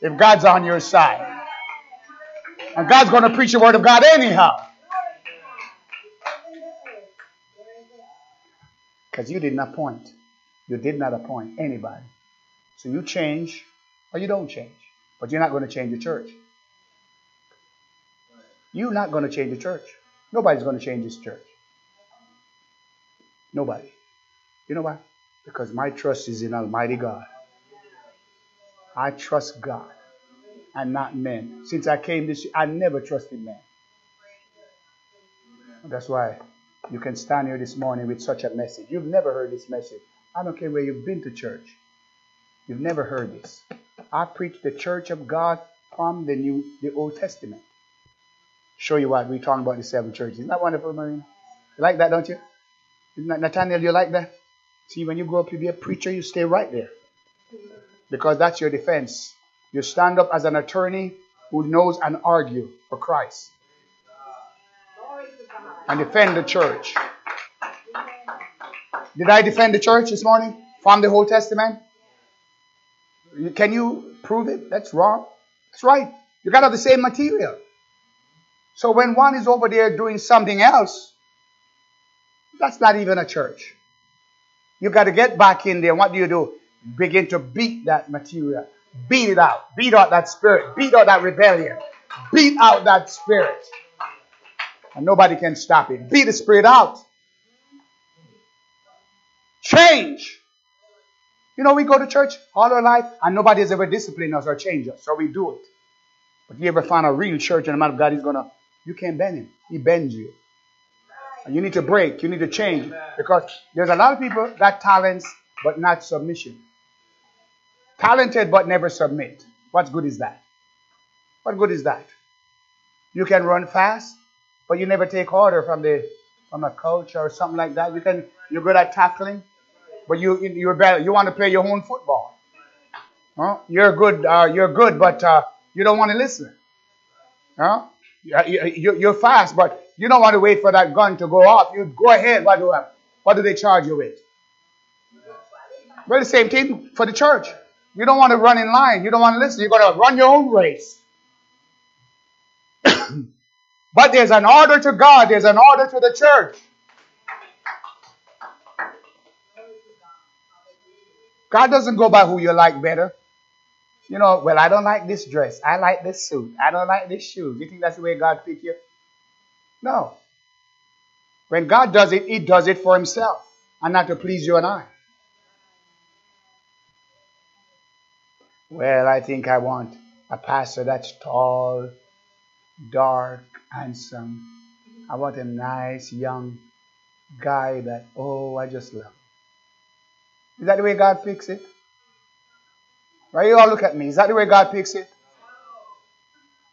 if God's on your side, and God's going to preach the word of God anyhow. Because you did not appoint. You did not appoint anybody. So you change or you don't change. But you're not going to change the church. You're not going to change the church. Nobody's going to change this church. Nobody. You know why? Because my trust is in Almighty God. I trust God and not men. Since I came this year, I never trusted men. That's why you can stand here this morning with such a message. You've never heard this message. I don't care where you've been to church. You've never heard this. I preach the church of God from the New, the Old Testament. Show you what we're talking about the seven churches. Isn't that wonderful, Marina? You like that, don't you? Nathaniel, you like that? See, when you grow up to be a preacher, you stay right there. Because that's your defense. You stand up as an attorney who knows and argue for Christ. And defend the church. Did I defend the church this morning from the Old Testament? Can you prove it? That's wrong. That's right. You got to have the same material. So when one is over there doing something else, that's not even a church. You got to get back in there. What do you do? Begin to beat that material. Beat it out. Beat out that spirit. Beat out that rebellion. Beat out that spirit. And nobody can stop it. Beat the spirit out. Change. You know, we go to church all our life and nobody has ever disciplined us or changed us. So we do it. But you ever find a real church and a man of God is to, you can't bend him. He bends you. And you need to break. You need to change. Because there's a lot of people that talents but not submission. Talented but never submit. What good is that? What good is that? You can run fast, but you never take order from the from a coach or something like that. You can you're good at tackling, but you you're better. You want to play your own football. Huh? You're good. Uh, you're good, but uh, you don't want to listen. Huh? You're fast, but you don't want to wait for that gun to go off. You go ahead. What do what do they charge you with? Well, the same thing for the church. You don't want to run in line. You don't want to listen. You're going to run your own race. but there's an order to God, there's an order to the church. God doesn't go by who you like better. You know, well, I don't like this dress. I like this suit. I don't like this shoes. You think that's the way God pick you? No. When God does it, He does it for Himself and not to please you and I. Well, I think I want a pastor that's tall, dark, handsome. I want a nice young guy that, oh, I just love. Is that the way God picks it? Why you all look at me? Is that the way God picks it?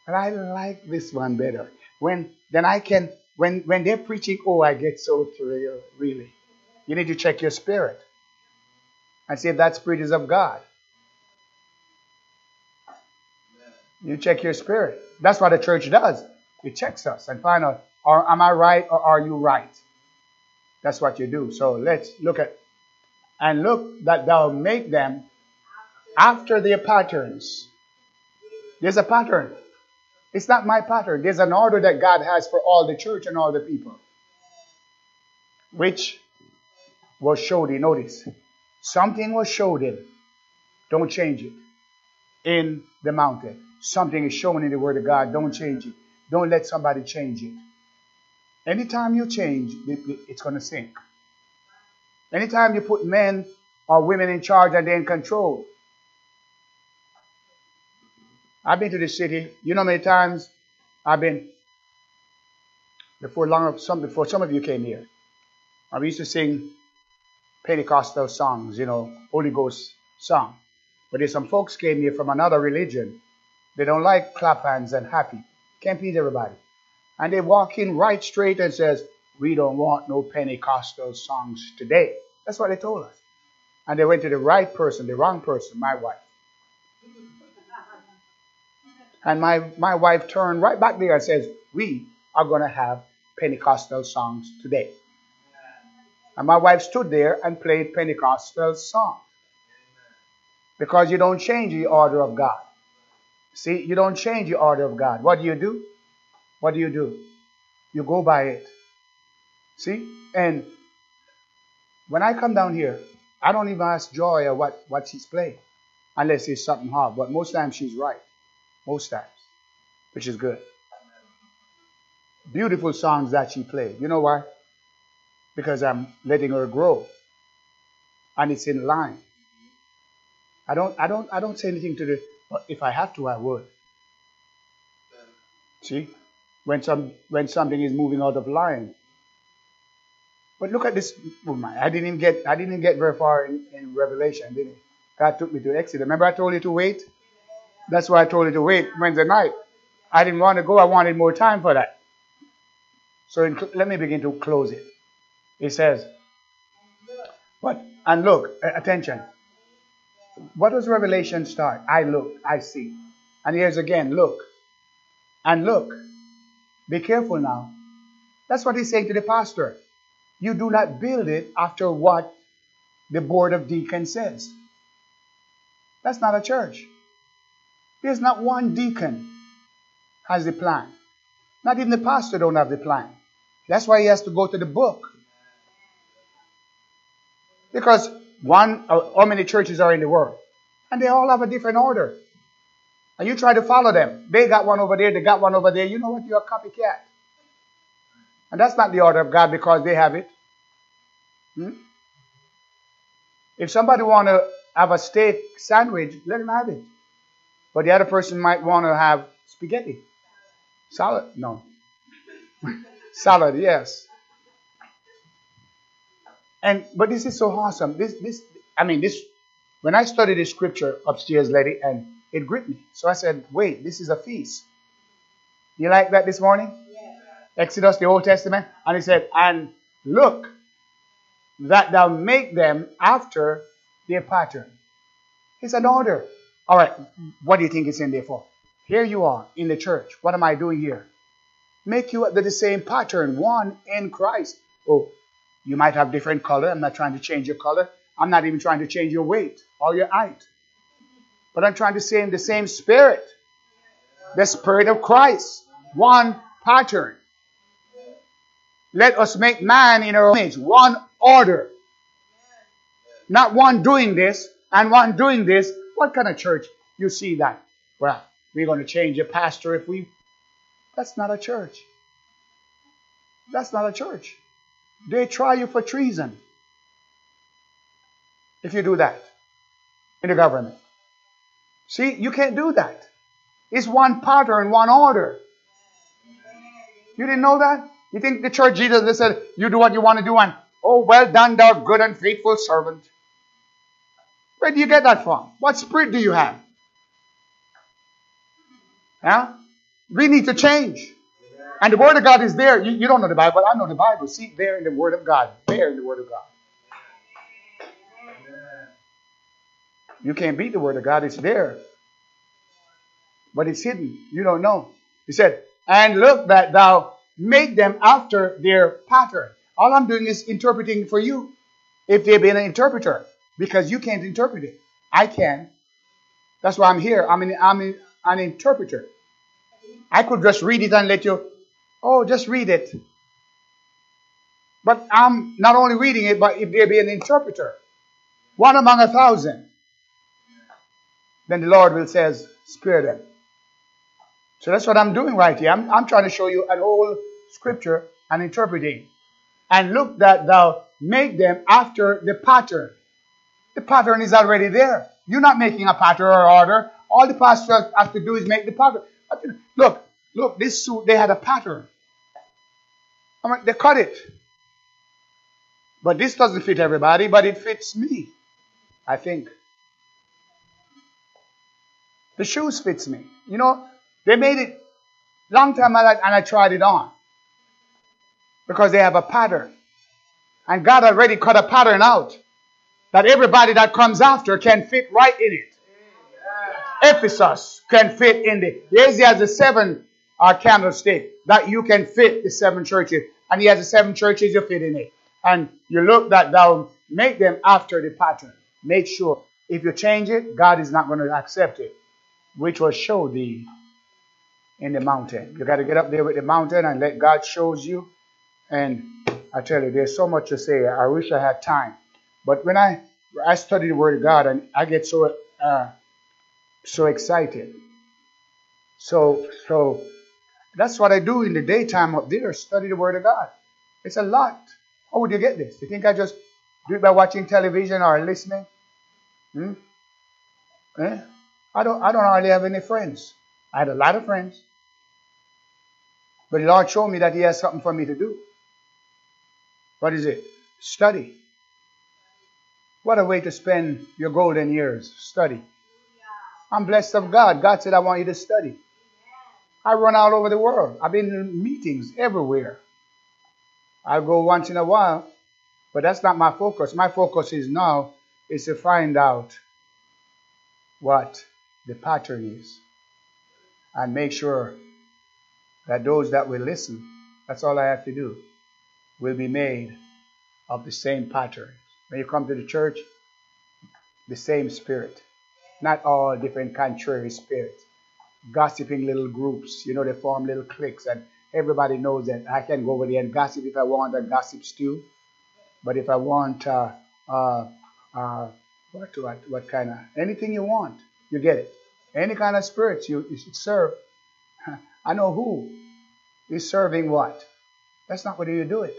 But I like this one better. When then I can when when they're preaching, oh, I get so thrilled, really. You need to check your spirit and see if that spirit is of God. You check your spirit. That's what the church does. It checks us and find out, are, am I right or are you right? That's what you do. So let's look at, and look that thou make them after their patterns. There's a pattern. It's not my pattern. There's an order that God has for all the church and all the people. Which was showed him. Notice. Something was showed him. Don't change it. In the mountain. Something is shown in the Word of God. Don't change it. Don't let somebody change it. Anytime you change, it's going to sink. Anytime you put men or women in charge and they're in control, I've been to this city. You know many times I've been before long some before some of you came here. I used to sing Pentecostal songs, you know, Holy Ghost song. But there's some folks came here from another religion. They don't like clap hands and happy. Can't please everybody. And they walk in right straight and says, We don't want no Pentecostal songs today. That's what they told us. And they went to the right person, the wrong person, my wife. And my, my wife turned right back there and says, We are going to have Pentecostal songs today. And my wife stood there and played Pentecostal songs. Because you don't change the order of God. See, you don't change the order of God. What do you do? What do you do? You go by it. See? And when I come down here, I don't even ask Joy what, what she's playing. Unless it's something hard. But most times she's right. Most times. Which is good. Beautiful songs that she played. You know why? Because I'm letting her grow. And it's in line. I don't I don't I don't say anything to the but if I have to I would. See? When some when something is moving out of line. But look at this woman. I didn't even get I didn't get very far in, in Revelation, did it? God took me to Exodus. Remember I told you to wait? That's why I told you to wait Wednesday night. I didn't want to go. I wanted more time for that. So in, let me begin to close it. It says, but, and look, attention. What does Revelation start? I look, I see. And here's again, look. And look. Be careful now. That's what he's saying to the pastor. You do not build it after what the board of deacons says. That's not a church. There's not one deacon has the plan. Not even the pastor don't have the plan. That's why he has to go to the book. Because one, uh, how many churches are in the world? And they all have a different order. And you try to follow them. They got one over there, they got one over there. You know what? You're a copycat. And that's not the order of God because they have it. Hmm? If somebody want to have a steak sandwich, let him have it. But the other person might want to have spaghetti. Salad? No. Salad, yes. And but this is so awesome. This this I mean this when I studied this scripture upstairs, lady, and it gripped me. So I said, wait, this is a feast. You like that this morning? Yeah. Exodus, the Old Testament. And he said, and look that thou make them after their pattern. It's an order. All right, what do you think it's in there for? Here you are in the church. What am I doing here? Make you the same pattern, one in Christ. Oh, you might have different color. I'm not trying to change your color. I'm not even trying to change your weight or your height. But I'm trying to say in the same spirit. The spirit of Christ. One pattern. Let us make man in our image. One order. Not one doing this and one doing this what kind of church you see that? Well, we're going to change a pastor if we. That's not a church. That's not a church. They try you for treason if you do that in the government. See, you can't do that. It's one pattern, one order. You didn't know that? You think the church Jesus they said, you do what you want to do and oh well done, thou good and faithful servant. Where do you get that from? What spirit do you have? Yeah? We need to change. And the Word of God is there. You, you don't know the Bible. I know the Bible. See, there in the Word of God. There in the Word of God. You can't beat the Word of God. It's there. But it's hidden. You don't know. He said, And look that thou make them after their pattern. All I'm doing is interpreting for you. If they've been an interpreter, because you can't interpret it. I can. That's why I'm here. I'm, an, I'm an, interpreter. I could just read it and let you, oh, just read it. But I'm not only reading it, but if there be an interpreter, one among a thousand, then the Lord will says, spare them. So that's what I'm doing right here. I'm, I'm trying to show you an old scripture and interpreting. And look that thou make them after the pattern. The pattern is already there. You're not making a pattern or order. All the pastor has to do is make the pattern. Look, look, this suit, they had a pattern. I mean, they cut it. But this doesn't fit everybody, but it fits me, I think. The shoes fits me. You know, they made it long time ago, and I tried it on. Because they have a pattern. And God already cut a pattern out that everybody that comes after can fit right in it. Ephesus can fit in the. Yes, he has a seven uh, candlestick that you can fit the seven churches, and he has the seven churches you fit in it. And you look that down, make them after the pattern. Make sure if you change it, God is not going to accept it, which will show thee in the mountain. You got to get up there with the mountain and let God shows you. And I tell you, there's so much to say. I wish I had time. But when I I study the Word of God, and I get so uh, so excited. So so that's what I do in the daytime up there. Study the Word of God. It's a lot. How would you get this? You think I just do it by watching television or listening? Hmm? Eh? I don't I don't hardly have any friends. I had a lot of friends. But the Lord showed me that He has something for me to do. What is it? Study. What a way to spend your golden years. Study. I'm blessed of God. God said, I want you to study. I run all over the world. I've been in meetings everywhere. I go once in a while, but that's not my focus. My focus is now is to find out what the pattern is and make sure that those that will listen, that's all I have to do, will be made of the same pattern. When you come to the church, the same spirit. Not all different contrary spirits. Gossiping little groups. You know, they form little cliques, and everybody knows that I can go over there and gossip if I want a gossip stew. But if I want, uh, uh, uh, what, what, what kind of, anything you want, you get it. Any kind of spirits you, you should serve. I know who is serving what. That's not what you do it.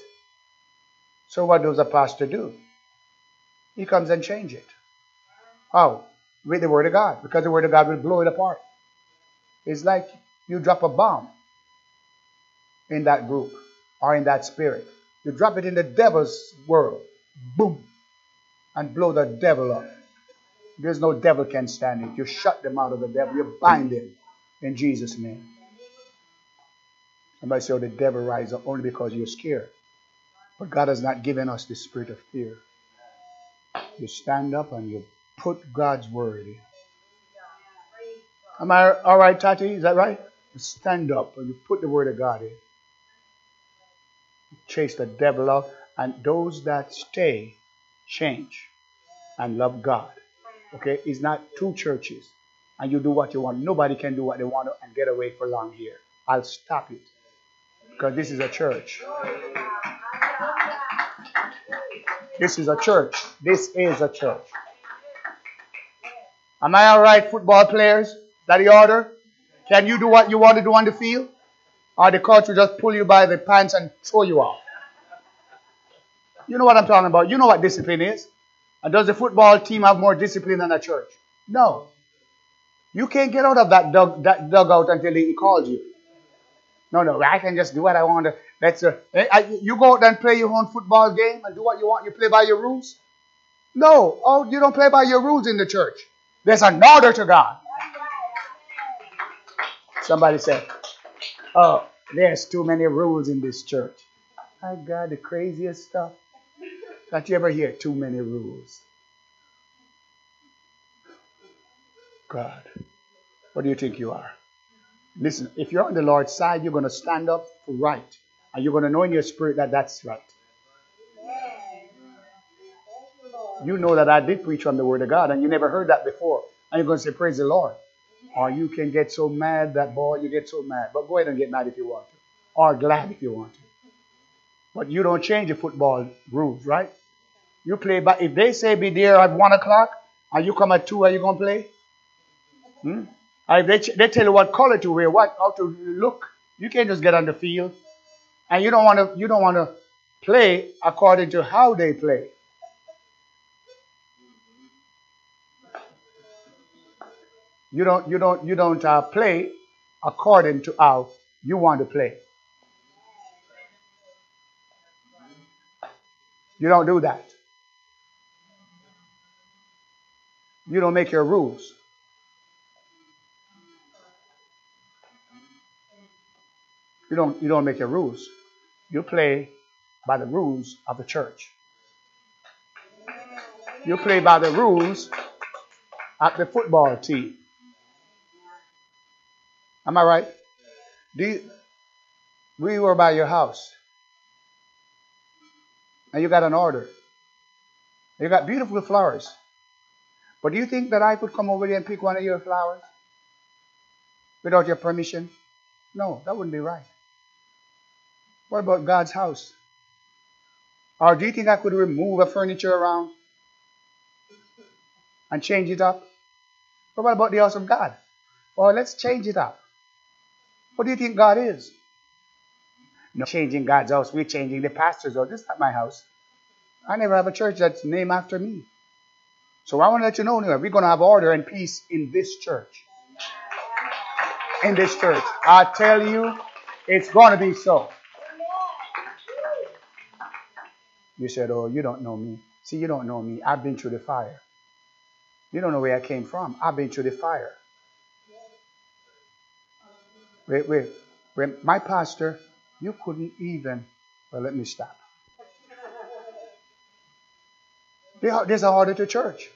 So what does a pastor do? He comes and change it. How? With the word of God. Because the word of God will blow it apart. It's like you drop a bomb in that group or in that spirit. You drop it in the devil's world. Boom. And blow the devil up. There's no devil can stand it. You shut them out of the devil. You bind them in Jesus' name. Somebody say, oh, the devil rise up only because you're scared. But God has not given us the spirit of fear. You stand up and you put God's word in. Am I all right, Tati? Is that right? You stand up and you put the word of God in. Chase the devil out. And those that stay change and love God. Okay? It's not two churches and you do what you want. Nobody can do what they want and get away for long here. I'll stop it. Because this is a church. This is a church. This is a church. Am I all right, football players? Is that the order? Can you do what you want to do on the field? Or the coach will just pull you by the pants and throw you off? You know what I'm talking about. You know what discipline is. And does the football team have more discipline than a church? No. You can't get out of that, dug, that dugout until he calls you. No, no, I can just do what I want. That's a, eh, you go out and play your own football game and do what you want. You play by your rules. No, oh, you don't play by your rules in the church. There's an order to God. Somebody said, "Oh, There's too many rules in this church. I got the craziest stuff. That you ever hear too many rules? God, what do you think you are? Listen, if you're on the Lord's side, you're going to stand up for right. And you're going to know in your spirit that that's right. You know that I did preach on the Word of God, and you never heard that before. And you're going to say, Praise the Lord. Or you can get so mad that, boy, you get so mad. But go ahead and get mad if you want to. Or glad if you want to. But you don't change the football rules, right? You play, but if they say be there at 1 o'clock, and you come at 2, are you going to play? Hmm? If they, they tell you what color to wear, what how to look, you can't just get on the field. And you don't want to you don't want to play according to how they play. You don't you don't you don't uh, play according to how you want to play. You don't do that. You don't make your rules. You don't you don't make your rules. You play by the rules of the church. You play by the rules at the football team. Am I right? You, we were by your house. And you got an order. You got beautiful flowers. But do you think that I could come over there and pick one of your flowers? Without your permission? No, that wouldn't be right. What about God's house? Or do you think I could remove a furniture around and change it up? But what about the house of God? Well, let's change it up. What do you think God is? No changing God's house. We're changing the pastor's house. This is not my house. I never have a church that's named after me. So I want to let you know anyway, we're going to have order and peace in this church. In this church. I tell you, it's going to be so. You said, Oh, you don't know me. See, you don't know me. I've been through the fire. You don't know where I came from. I've been through the fire. Wait, wait. wait. My pastor, you couldn't even. Well, let me stop. There's a order to church.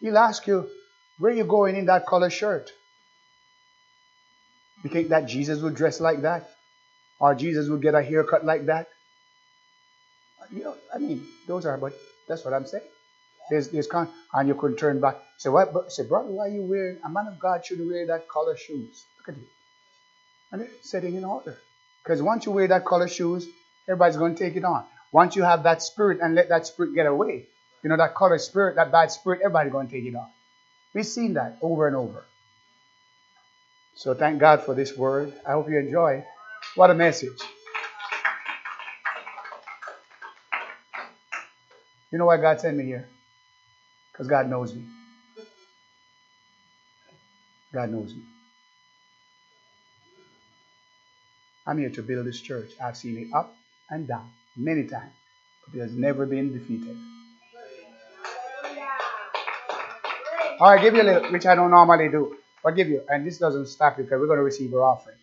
He'll ask you, where you going in that color shirt? You think that Jesus would dress like that? Or Jesus would get a haircut like that? You know, I mean, those are, but that's what I'm saying. There's, there's con- and you couldn't turn back. Say, what? But, say, brother, why are you wearing? A man of God shouldn't wear that color shoes. Look at it, and it's setting in order. Because once you wear that color shoes, everybody's going to take it on. Once you have that spirit and let that spirit get away, you know that color spirit, that bad spirit, everybody's going to take it on. We've seen that over and over. So thank God for this word. I hope you enjoy. What a message. You know why God sent me here? Because God knows me. God knows me. I'm here to build this church. I've seen it up and down many times, but it has never been defeated. All right, give you a little, which I don't normally do. But give you, and this doesn't stop you because we're going to receive our offering.